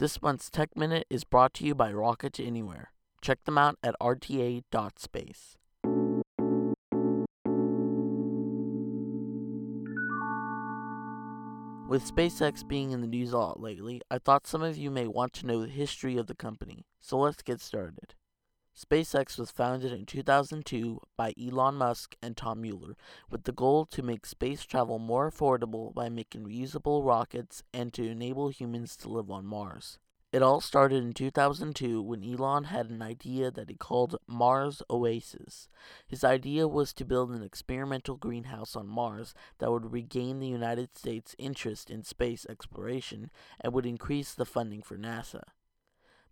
This month's Tech Minute is brought to you by Rocket to Anywhere. Check them out at rta.space. With SpaceX being in the news a lot lately, I thought some of you may want to know the history of the company, so let's get started. SpaceX was founded in 2002 by Elon Musk and Tom Mueller with the goal to make space travel more affordable by making reusable rockets and to enable humans to live on Mars. It all started in 2002 when Elon had an idea that he called Mars Oasis. His idea was to build an experimental greenhouse on Mars that would regain the United States' interest in space exploration and would increase the funding for NASA.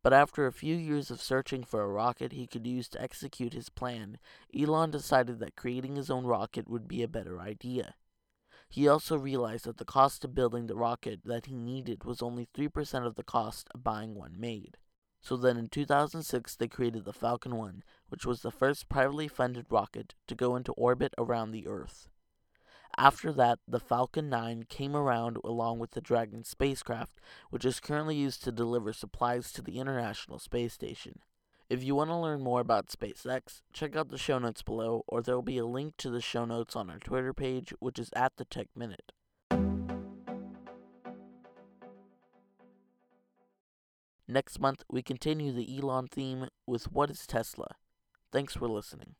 But after a few years of searching for a rocket he could use to execute his plan, Elon decided that creating his own rocket would be a better idea. He also realized that the cost of building the rocket that he needed was only 3% of the cost of buying one made. So then in 2006 they created the Falcon 1, which was the first privately funded rocket to go into orbit around the Earth. After that, the Falcon 9 came around along with the Dragon spacecraft, which is currently used to deliver supplies to the International Space Station. If you want to learn more about SpaceX, check out the show notes below, or there will be a link to the show notes on our Twitter page, which is at the Tech Minute. Next month, we continue the Elon theme with What is Tesla? Thanks for listening.